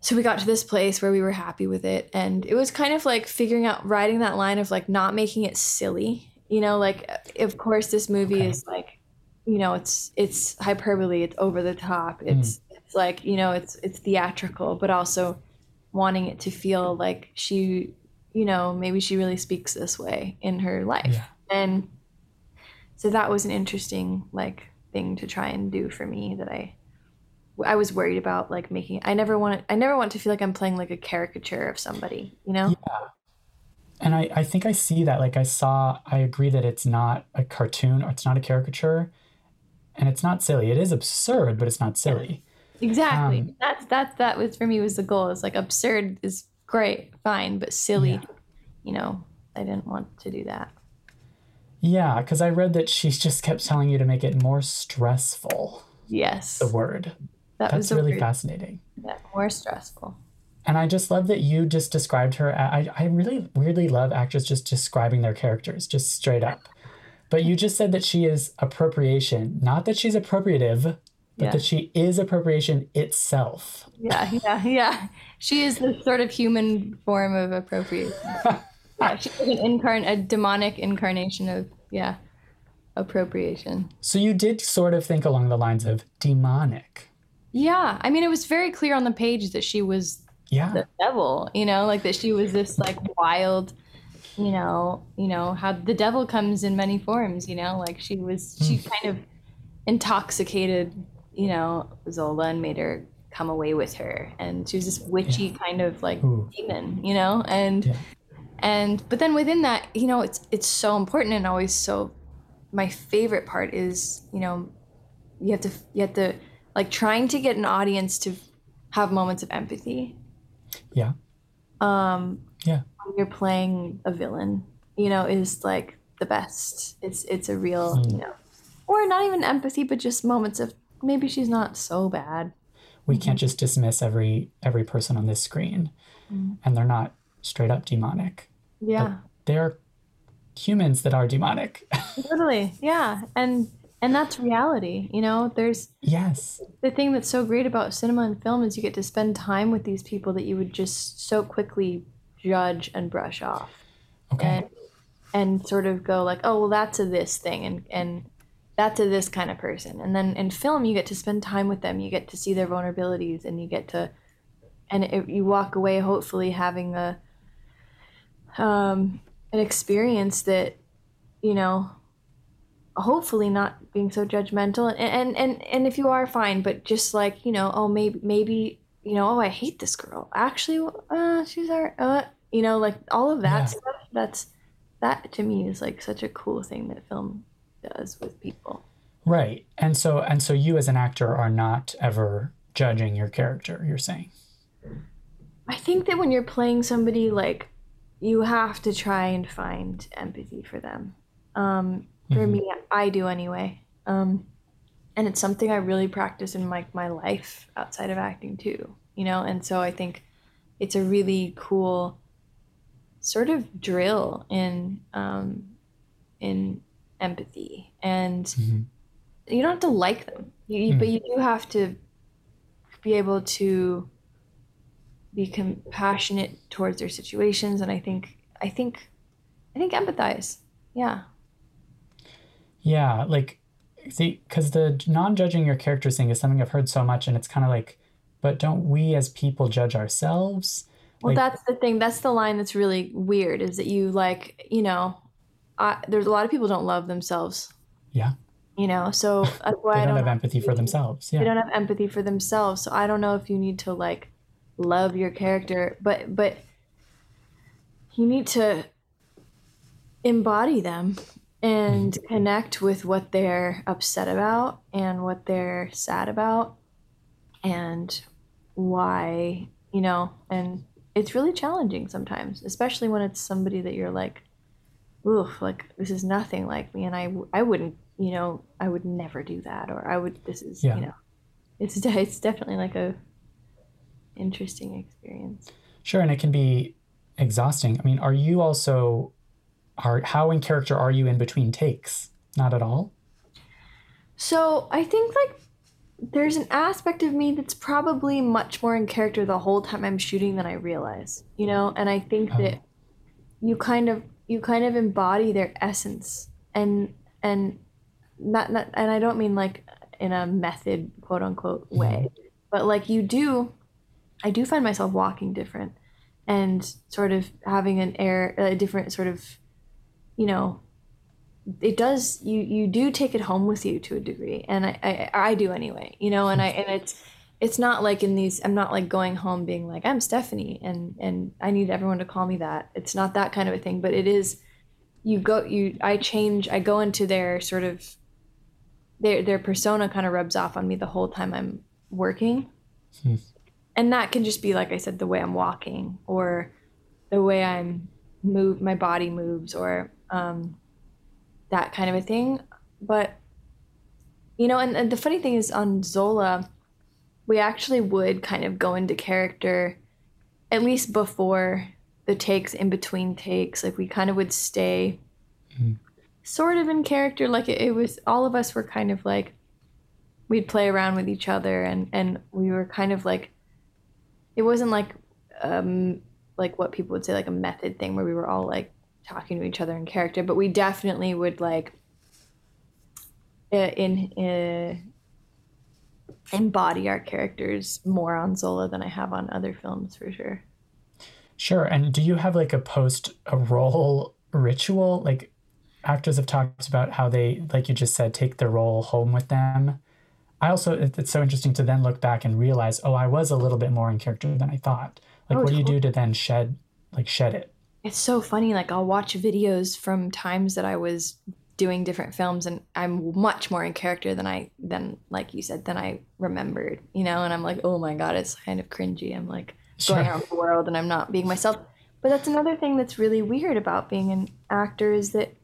so we got to this place where we were happy with it, and it was kind of like figuring out riding that line of like not making it silly, you know, like uh, of course this movie Okay. is like, you know, it's it's hyperbole, it's over the top, hmm. it's it's like you know, it's it's theatrical, but also wanting it to feel like she, you know, maybe she really speaks this way in her life, Yeah. and so that was an interesting like thing to try and do for me that I I was worried about like making I never want I never want to feel like I'm playing like a caricature of somebody, you know? Yeah. And I, I think I see that. Like I saw, I agree that it's not a cartoon or it's not a caricature, and it's not silly. It is absurd, but it's not silly. Exactly. Um, that's that that was for me was the goal. It's like absurd is great, fine, but silly, Yeah. you know, I didn't want to do that. Yeah, because I read that she just kept telling you to make it more stressful. Yes. The word. That was That's the really word. fascinating. Yeah, more stressful. And I just love that you just described her. I, I really weirdly love actors just describing their characters, just straight up. But you just said that she is appropriation, not that she's appropriative, but Yeah. that she is appropriation itself. Yeah, yeah, yeah. She is the sort of human form of appropriation. yeah, she's an incarn a demonic incarnation of yeah, appropriation. So you did sort of think along the lines of demonic. Yeah, I mean, it was very clear on the page that she was Yeah. the devil, you know, like that she was this like wild, you know, you know how the devil comes in many forms. You know, like she was, hmm. she kind of intoxicated, you know, Zola and made her come away with her, and she was this witchy kind of like Ooh. demon, you know, and Yeah. and but then within that, you know, it's it's so important and always so. My favorite part is, you know, you have to you have to like trying to get an audience to have moments of empathy. Yeah. um Yeah. when you're playing a villain you know is like the best. It's it's a real hmm. you know or not even empathy but just moments of maybe she's not so bad. We can't mm-hmm. just dismiss every every person on this screen, mm-hmm. and they're not straight up demonic. yeah. They're humans that are demonic. totally. Yeah. And and that's reality you know there's yes. the thing that's so great about cinema and film is you get to spend time with these people that you would just so quickly judge and brush off Okay. and and sort of go like oh well that's a this thing and and that's a this kind of person and then in film you get to spend time with them you get to see their vulnerabilities and you get to and it, you walk away hopefully having a um an experience that you know hopefully not being so judgmental and and and, and if you are fine but just like you know oh maybe maybe you know oh i hate this girl actually uh she's our uh you know like all of that Yeah. stuff that's that to me is like such a cool thing that film does with people Right. And so and so you as an actor are not ever judging your character, you're saying. i think that when you're playing somebody like you have to try and find empathy for them um for Mhm. me i do anyway. Um and it's something i really practice in my, my life outside of acting too you know? And so i think it's a really cool sort of drill in um in empathy. And Mhm. you don't have to like them. You, you- but you do have to be able to be compassionate towards their situations. And i think i think i think empathize. Yeah Yeah, like see cuz the non-judging your character thing is something I've heard so much and it's kind of like but don't we as people judge ourselves? well Like- that's the thing that's the line that's really weird is that you like you know I, there's a lot of people don't love themselves Yeah. you know so that's why They I don't have empathy for themselves. they Yeah. don't have empathy for themselves so i don't know if you need to like love your character but but you need to embody them and connect with what they're upset about and what they're sad about and why you know and it's really challenging sometimes especially when it's somebody that you're like oof like this is nothing like me and I, I wouldn't you know i would never do that or i would this is Yeah. you know it's it's definitely like a interesting experience Sure, and it can be exhausting. I mean, are you also are how in character are you in between takes? Not at all. So I think like there's an aspect of me that's probably much more in character the whole time I'm shooting than I realize, you know. And I think that oh. you kind of you kind of embody their essence, and and not not and I don't mean like in a method quote unquote mm-hmm. way, but like you do. I do find myself walking different, and sort of having an air a different sort of, you know, it does you you do take it home with you to a degree and I, I i do anyway you know and i and it's it's not like in these i'm not like going home being like i'm stephanie and and i need everyone to call me that it's not that kind of a thing but it is you go you i change i go into their sort of their their persona kind of rubs off on me the whole time i'm working Hmm. and that can just be like i said the way i'm walking or the way i'm move my body moves or um that kind of a thing. But you know, and, and the funny thing is on Zola, we actually would kind of go into character at least before the takes, in between takes. Like we kind of would stay Mhm. sort of in character. Like it, it was all of us were kind of like we'd play around with each other and and we were kind of like it wasn't like um like what people would say like a method thing where we were all like talking to each other in character, but we definitely would like uh, in uh, embody our characters more on Zola than I have on other films for sure. Sure. And do you have like a post a role ritual? Like actors have talked about how they, like you just said, take their role home with them. I also, it's so interesting to then look back and realize, oh, I was a little bit more in character than I thought. Like, Oh, what do you do to then shed, like, shed it? It's so funny. Like I'll watch videos from times that I was doing different films, and I'm much more in character than I than like you said than I remembered. You know, and I'm like, oh my god, it's kind of cringy. I'm like going Sure. around the world, and I'm not being myself. But that's another thing that's really weird about being an actor is that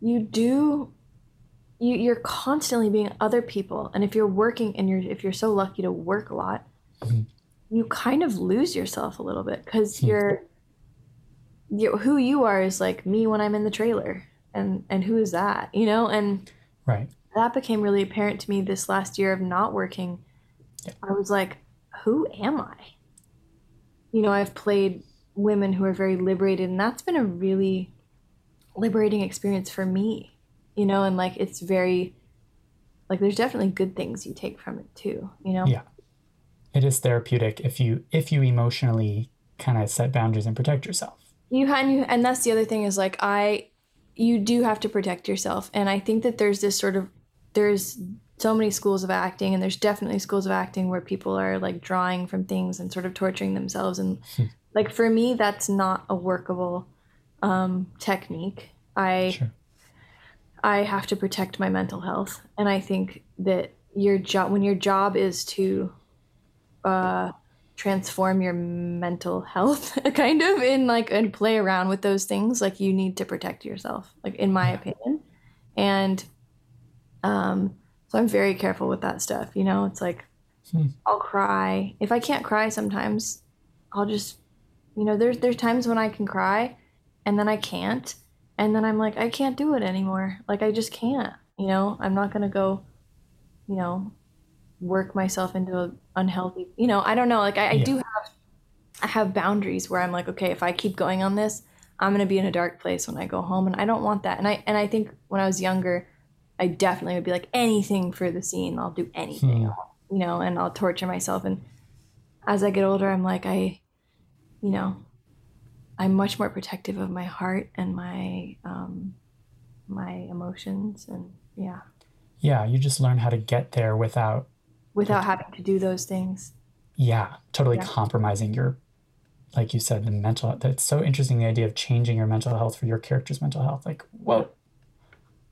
you do you you're constantly being other people and if you're working and you're if you're so lucky to work a lot Mhm. you kind of lose yourself a little bit because Hmm. you're you who you are is like me when i'm in the trailer and and who is that you know and Right. that became really apparent to me this last year of not working Yeah. i was like who am i you know i've played women who are very liberated and that's been a really liberating experience for me you know and like it's very like there's definitely good things you take from it too you know Yeah. It is therapeutic if you if you emotionally kind of set boundaries and protect yourself. You and you and that's the other thing is like i you do have to protect yourself. And i think that there's this sort of there's so many schools of acting and there's definitely schools of acting where people are like drawing from things and sort of torturing themselves. And like for me that's not a workable um, technique. I Sure. I have to protect my mental health, and I think that your job when your job is to uh, transform your mental health, kind of in like and play around with those things, like you need to protect yourself, like in my opinion, and um, so I'm very careful with that stuff. You know, it's like Hmm. I'll cry if I can't cry. Sometimes I'll just, you know, there's there's times when I can cry, and then I can't and then i'm like i can't do it anymore like i just can't you know i'm not going to go you know work myself into an unhealthy you know i don't know like i, I Yeah. do have i have boundaries where i'm like okay if i keep going on this i'm going to be in a dark place when i go home and i don't want that and i and i think when i was younger i definitely would be like anything for the scene i'll do anything Hmm. you know and i'll torture myself and as i get older i'm like i you know I'm much more protective of my heart and my um, my emotions, and yeah, Yeah, you just learn how to get there without without having to do those things. yeah, totally Yeah. compromising your like you said, the mental that's so interesting the idea of changing your mental health for your character's mental health. Like, whoa.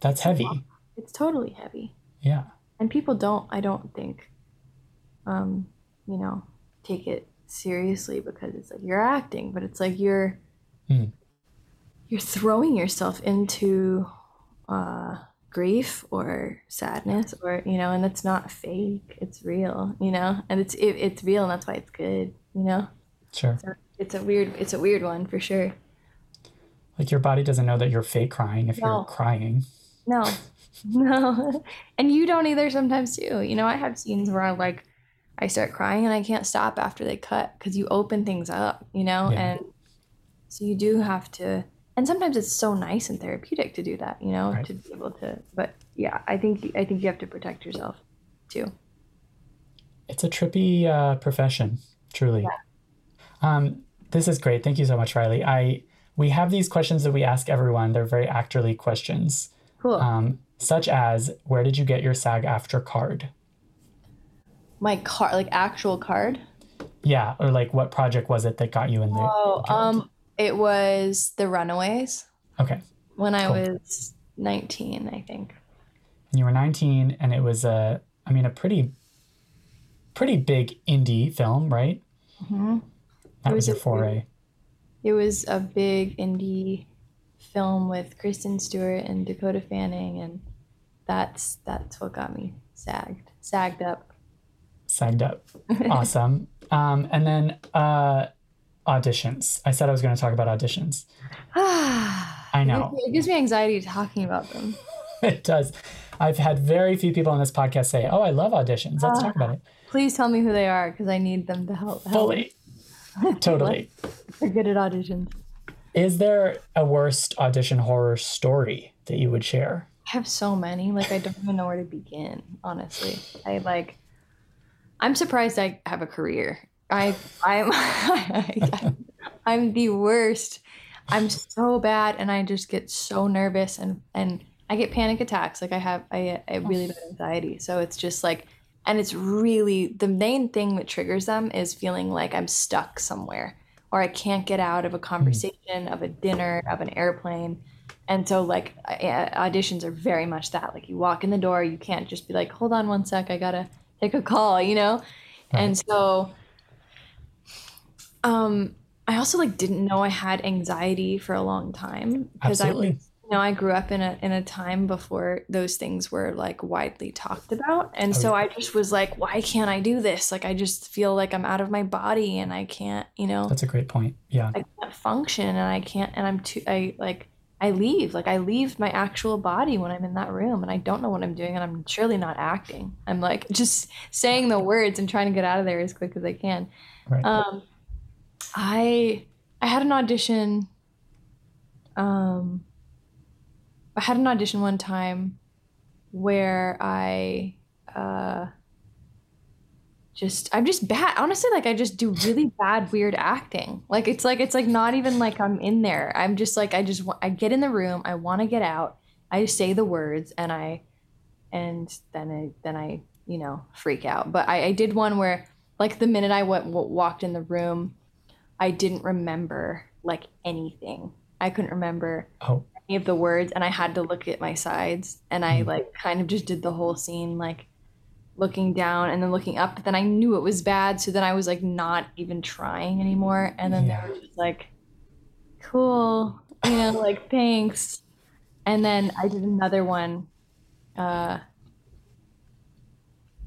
That's heavy. It's totally heavy, Yeah. and people don't. I don't think, um, you know, take it seriously because it's like you're acting, but it's like you're Hmm. you're throwing yourself into uh, grief or sadness, or you know, and it's not fake. It's real, you know, and it's it, it's real, and that's why it's good, you know. Sure. It's a weird it's a weird one for sure. Like your body doesn't know that you're fake crying if No. you're crying. No. No. and you don't either sometimes too. You know, I have scenes where i'm like I start crying and I can't stop after they cut cuz you open things up, you know, Yeah. and so you do have to and sometimes it's so nice and therapeutic to do that, you know, Right. to be able to but yeah, I think I think you have to protect yourself too. It's a trippy uh, profession, truly. yeah. Um, this is great. Thank you so much, Riley. I we have these questions that we ask everyone. They're very actorly questions, Cool. um, such as where did you get your SAG-AFTRA card? My card like actual card. Yeah, or like what project was it that got you in there? Oh, um it was The Runaways Okay, when I Cool. was 19, I think. and you were 19, and it was a, I mean, a pretty, pretty big indie film, right? Mhm. That It was was your a- foray. It was a big indie film with Kristen Stewart and Dakota Fanning, and that's that's what got me sagged, sagged up. Sagged up. awesome. Um, and then uh, auditions. I said I was going to talk about auditions. I know. It gives me anxiety talking about them. it does. I've had very few people on this podcast say, "Oh, I love auditions. Let's talk about it." Uh, please tell me who they are because I need them to help. help. Fully, totally. They're good at auditions. Is there a worst audition horror story that you would share? I have so many. Like I don't even know where to begin. Honestly, I like. I'm surprised I have a career I I'm I'm the worst. I'm so bad and I just get so nervous and and I get panic attacks. Like I have I I really bad anxiety. So it's just like and it's really the main thing that triggers them is feeling like I'm stuck somewhere or I can't get out of a hmm. conversation, of a dinner, of an airplane. And so like auditions are very much that. Like you walk in the door, you can't just be like, "Hold on one sec, I got to take a call," you know? Right. And so um I also like didn't know I had anxiety for a long time because I you know I grew up in a in a time before those things were like widely talked about. And oh, so yeah. I just was like why can't I do this? Like I just feel like I'm out of my body and I can't you know That's a great point. Yeah. I can't function and I can't and I'm too I like I leave. Like I leave my actual body when I'm in that room and I don't know what I'm doing and I'm surely not acting. I'm like just saying the words and trying to get out of there as quick as I can. Right. um I I had an audition. Um, I had an audition one time where I uh, just I'm just bad. Honestly, like I just do really bad weird acting. Like it's like it's like not even like I'm in there. I'm just like I just I get in the room. I want to get out. I say the words and I and then I then I you know freak out. But I, I did one where like the minute I went walked in the room I didn't remember like anything. I couldn't remember oh. any of the words, and I had to look at my sides, and I mm. like kind of just did the whole scene like looking down and then looking up. But then I knew it was bad, so then I was like not even trying anymore, and then yeah. they were just like, "Cool," you know, like thanks. And then I did another one. Uh,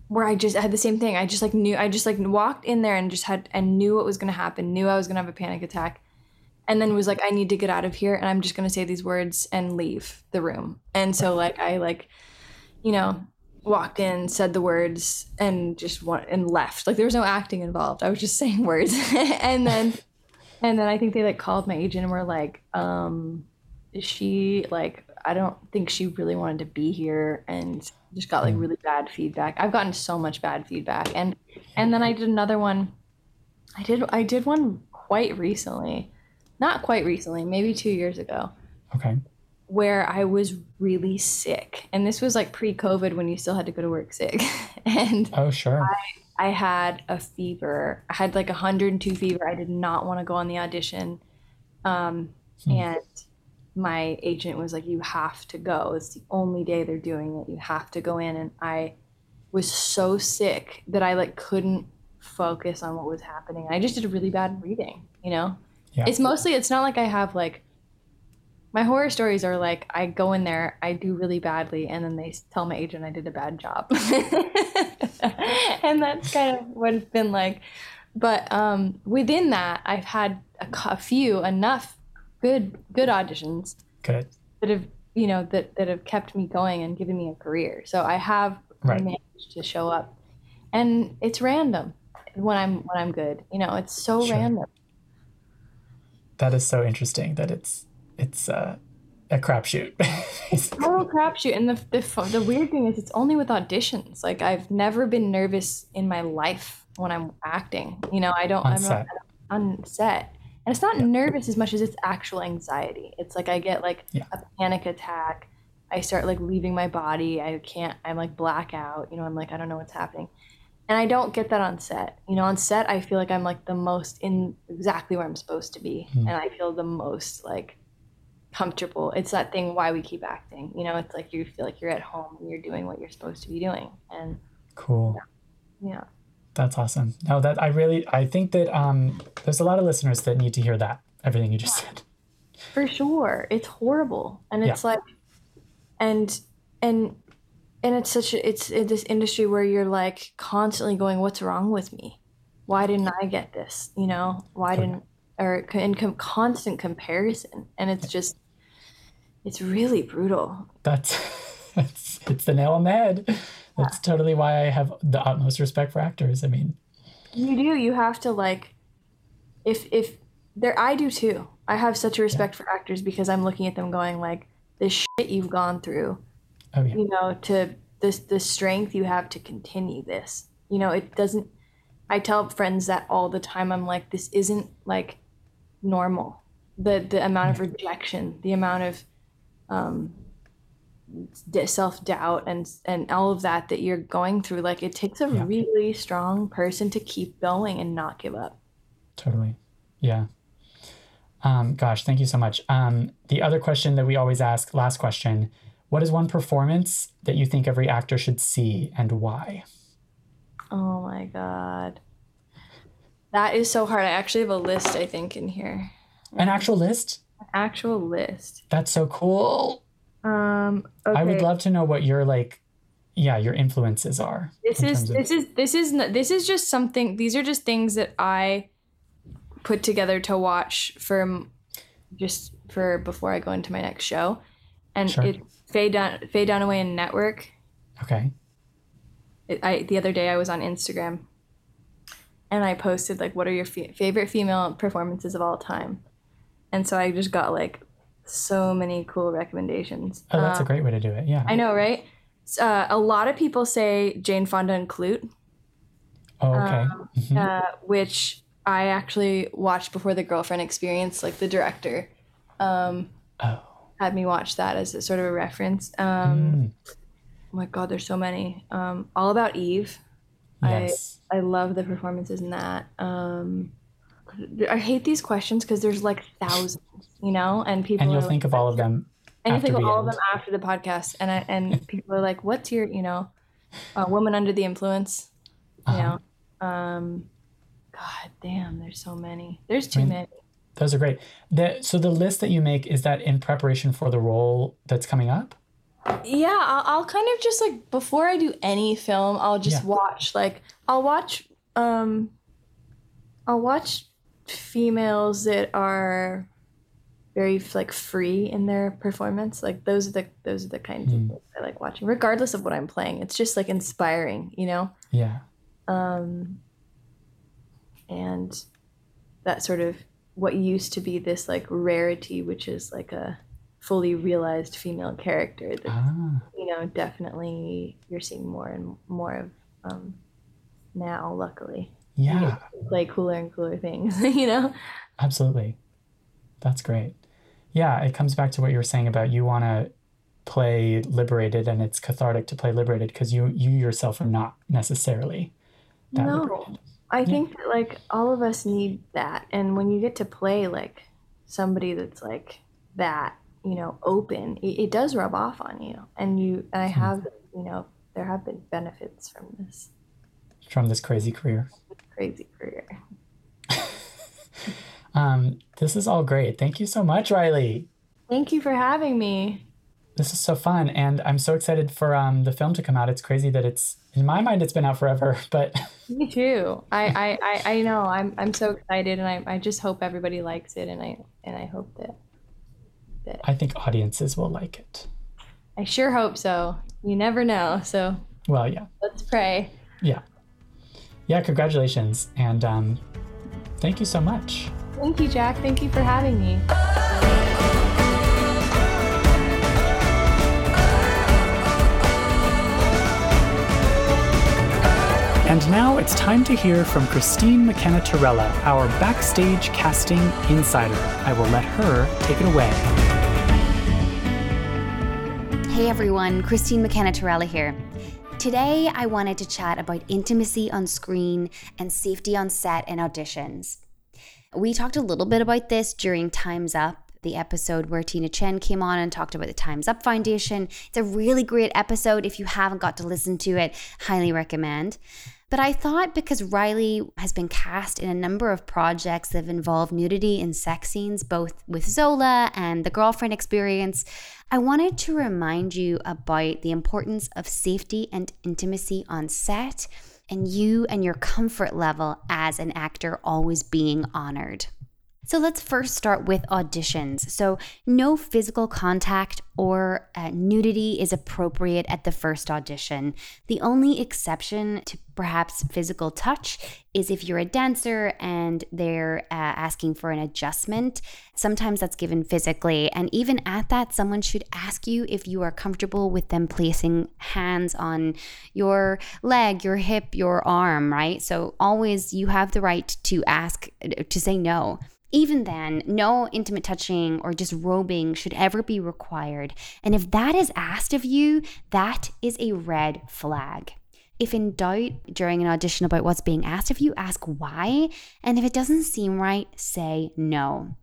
where I just had the same thing. I just like knew I just like walked in there and just had and knew what was gonna happen, knew I was gonna have a panic attack, and then was like, I need to get out of here and I'm just gonna say these words and leave the room. And so like I like, you know, walked in, said the words, and just went and left. Like there was no acting involved. I was just saying words. and then and then I think they like called my agent and were like, um, is she like I don't think she really wanted to be here and just got like hmm. really bad feedback. I've gotten so much bad feedback. And and then I did another one. I did I did one quite recently. Not quite recently, maybe 2 years ago. Okay. Where I was really sick. And this was like pre-COVID when you still had to go to work sick. and Oh, sure. I, I had a fever. I had like 102 fever. I did not want to go on the audition. Um, hmm. and my agent was like, You have to go. It's the only day they're doing it. You have to go in. And I was so sick that I like couldn't focus on what was happening. I just did a really bad reading, you know? Yeah. It's mostly, it's not like I have like, my horror stories are like I go in there, I do really badly, and then they tell my agent I did a bad job. and that's kind of what it's been like. But um, within that, I've had a, a few, enough good good auditions good that have you know that that have kept me going and given me a career. So i have right. managed to show up. And it's random when i'm when i'm good you know it's so sure. random. That is so interesting that it's it's uh, a crapshoot. Total crapshoot. And the, the the weird thing is it's only with auditions. Like i've never been nervous in my life when i'm acting. You know i don't on i'm set. not on set and it's not yeah. nervous as much as it's actual anxiety. It's like I get like yeah. a panic attack. I start like leaving my body. I can't, I'm like blackout. You know, I'm like, I don't know what's happening. And I don't get that on set. You know, on set, I feel like I'm like the most in exactly where I'm supposed to be. Mm. And I feel the most like comfortable. It's that thing why we keep acting. You know, it's like you feel like you're at home and you're doing what you're supposed to be doing. And cool. yeah. yeah. That's awesome. No, that I really I think that um, there's a lot of listeners that need to hear that everything you just said. For sure, it's horrible, and it's yeah. like, and and and it's such a it's in this industry where you're like constantly going, "What's wrong with me? Why didn't I get this? You know, why didn't?" Or in com- constant comparison, and it's just it's really brutal. That's it's it's the nail on the head. That's totally why I have the utmost respect for actors. I mean, you do. You have to like, if if there, I do too. I have such a respect yeah. for actors because I'm looking at them going like, this shit you've gone through. Oh yeah. You know, to this the strength you have to continue this. You know, it doesn't. I tell friends that all the time. I'm like, this isn't like normal. The the amount of rejection, the amount of um, self doubt, and and all of that that you're going through. Like it takes a Yeah. really strong person to keep going and not give up. Totally. Yeah. Um, gosh, thank you so much. Um, the other question that we always ask, last question, what is one performance that you think every actor should see and why? Oh my god. That is so hard. I actually have a list, I think, in here. An actual list? An actual list. That's so cool. Um okay. I would love to know what your like, yeah, your influences are. this in is terms of- this is this is this is just something these are just things that I put together to watch for just for before I go into my next show. And Sure. it Faye Dun- Faye Dunaway and Network Okay. it, I the other day I was on Instagram and I posted like what are your fe- favorite female performances of all time, and so I just got like so many cool recommendations. Oh, that's Uh, a great way to do it. Yeah. I know, right? Uh, a lot of people say Jane Fonda and Klute, oh, okay. Mhm. uh, which I actually watched before the Girlfriend Experience. Like the director um, oh. had me watch that as a sort of a reference. Um, Mm, Oh my God, there's so many. Um, All About Eve. yes. I love the performances in that. Um, I hate these questions because there's like thousands, you know, and people and you'll think of all of them and you think of all of them after the podcast, and I, and people are like, "What's your, you know, uh, woman under the influence?" You Uh-huh. know, um, God damn, there's so many. There's too mean- many. Those are great. The, so the list that you make is that in preparation for the role that's coming up? Yeah, I'll, I'll kind of just like before I do any film, I'll just Yeah. watch like I'll watch um I'll watch females that are very like free in their performance. Like those are the those are the kinds of Mm. things I like watching, regardless of what I'm playing. It's just like inspiring, you know. Yeah. Um, and that sort of what used to be this like rarity, which is like a fully realized female character that Ah, you know, definitely you're seeing more and more of um, now, luckily. Yeah, Play cooler and cooler things, you know? absolutely. That's great. Yeah, it comes back to what you were saying about you want to play liberated and it's cathartic to play liberated because you you yourself are not necessarily that No. liberated. I think that, like, all of us need that. And when you get to play, like, somebody that's, like, that, you know, open, it, it does rub off on you. And you, and I hmm. have, you know, there have been benefits from this from this crazy career. crazy career. Um, this is all great. Thank you so much, Riley. Thank you for having me. This is so fun, and I'm so excited for um, the film to come out. It's crazy that it's in my mind it's been out forever, but Me too. I, I, I, I know. I'm I'm so excited, and I, I just hope everybody likes it, and I and I hope that I think audiences will like it. I sure hope so. You never know. So Well, yeah, let's pray. yeah, yeah. Congratulations, and um, thank you so much. Thank you, Jack. Thank you for having me. And now it's time to hear from Christine McKenna Tirella, our backstage casting insider. I will let her take it away. Hey everyone, Christine McKenna Tirella here. Today I wanted to chat about intimacy on screen and safety on set and auditions. We talked a little bit about this during Time's Up, the episode where Tina Tchen came on and talked about the Time's Up Foundation. It's a really great episode. If you haven't got to listen to it, highly recommend. But I thought because Riley has been cast in a number of projects that have involved nudity and sex scenes, both with Zola and the girlfriend experience, I wanted to remind you about the importance of safety and intimacy on set and you and your comfort level as an actor always being honored. So let's first start with auditions. So, no physical contact or uh, nudity is appropriate at the first audition. The only exception to perhaps physical touch is if you're a dancer and they're uh, asking for an adjustment. Sometimes that's given physically. And even at that, someone should ask you if you are comfortable with them placing hands on your leg, your hip, your arm, right? So, always you have the right to ask, to say no. Even then, no intimate touching or just robing should ever be required. And if that is asked of you, that is a red flag. If in doubt during an audition about what's being asked of you, ask why. And if it doesn't seem right, say no.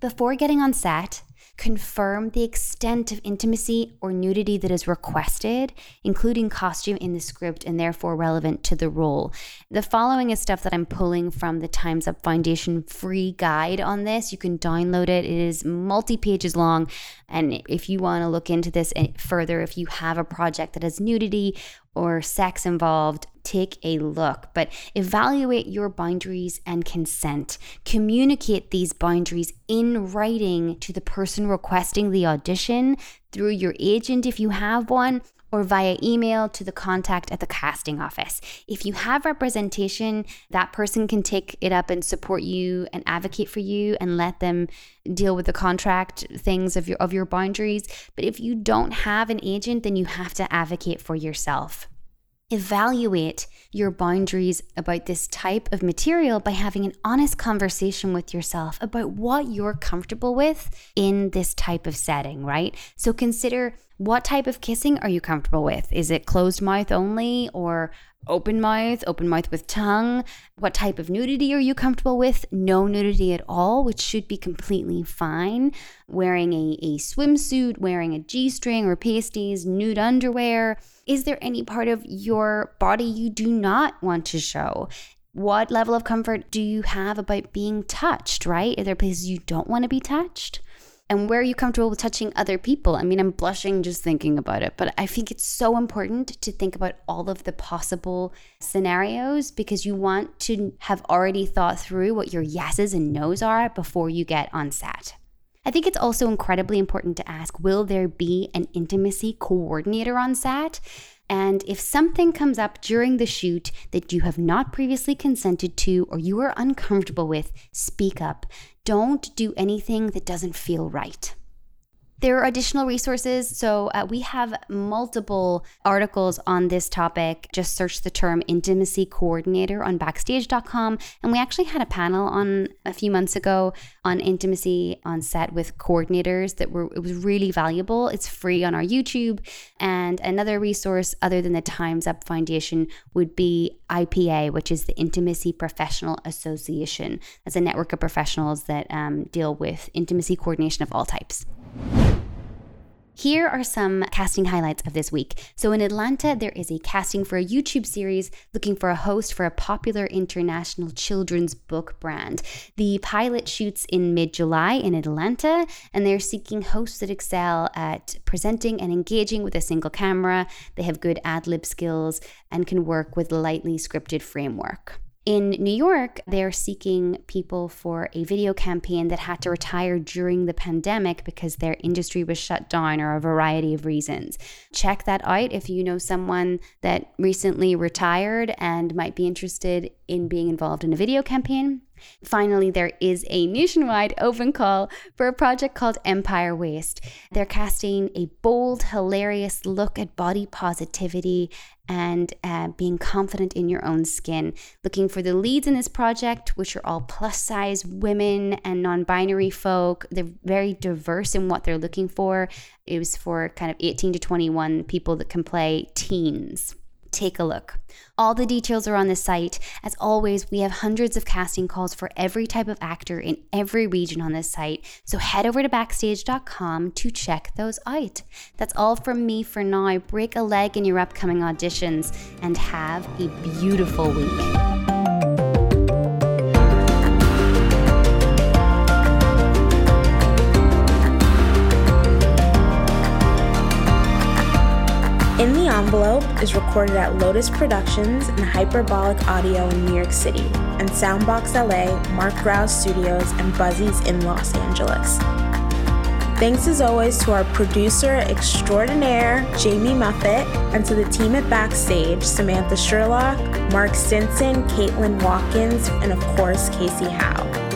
Before getting on set, confirm the extent of intimacy or nudity that is requested, including costume in the script and therefore relevant to the role. The following is stuff that I'm pulling from the Time's Up Foundation free guide on this. You can download it, it is multi pages long. And if you want to look into this eh, further, if you have a project that has nudity or sex involved, take a look. But evaluate your boundaries and consent. Communicate these boundaries in writing to the person requesting the audition through your agent if you have one. Or via email to the contact at the casting office. If you have representation, that person can take it up and support you and advocate for you and let them deal with the contract things of your of your boundaries. But if you don't have an agent, then you have to advocate for yourself. Evaluate your boundaries about this type of material by having an honest conversation with yourself about what you're comfortable with in this type of setting, right? So consider what type of kissing are you comfortable with? Is it closed mouth only or open mouth, open mouth with tongue? What type of nudity are you comfortable with? No nudity at all, which should be completely fine. Wearing a, a swimsuit, wearing a G string or pasties, nude underwear. Is there any part of your body you do not want to show? What level of comfort do you have about being touched, right? Are there places you don't want to be touched? And where are you comfortable with touching other people? I mean, I'm blushing just thinking about it, but I think it's so important to think about all of the possible scenarios because you want to have already thought through what your yeses and nos are before you get on set. I think it's also incredibly important to ask will there be an intimacy coordinator on set? And if something comes up during the shoot that you have not previously consented to or you are uncomfortable with, speak up. Don't do anything that doesn't feel right. There are additional resources. So uh, we have multiple articles on this topic. Just search the term intimacy coordinator on backstage.com. And we actually had a panel on a few months ago on intimacy on set with coordinators that were, it was really valuable. It's free on our YouTube. And another resource other than the Time's Up Foundation would be IPA, which is the Intimacy Professional Association. That's a network of professionals that um, deal with intimacy coordination of all types. Here are some casting highlights of this week. So, in Atlanta, there is a casting for a YouTube series looking for a host for a popular international children's book brand. The pilot shoots in mid July in Atlanta, and they're seeking hosts that excel at presenting and engaging with a single camera. They have good ad lib skills and can work with lightly scripted framework. In New York, they're seeking people for a video campaign that had to retire during the pandemic because their industry was shut down or a variety of reasons. Check that out if you know someone that recently retired and might be interested in being involved in a video campaign. Finally, there is a nationwide open call for a project called Empire Waist. They're casting a bold, hilarious look at body positivity and uh, being confident in your own skin. Looking for the leads in this project, which are all plus size women and non binary folk. They're very diverse in what they're looking for. It was for kind of 18 to 21 people that can play teens take a look. All the details are on the site. As always, we have hundreds of casting calls for every type of actor in every region on this site. So head over to backstage.com to check those out. That's all from me for now. Break a leg in your upcoming auditions and have a beautiful week. In the Envelope is recorded at Lotus Productions and Hyperbolic Audio in New York City, and Soundbox LA, Mark Grouse Studios, and Buzzies in Los Angeles. Thanks as always to our producer extraordinaire, Jamie Muffett, and to the team at Backstage, Samantha Sherlock, Mark Stinson, Caitlin Watkins, and of course, Casey Howe.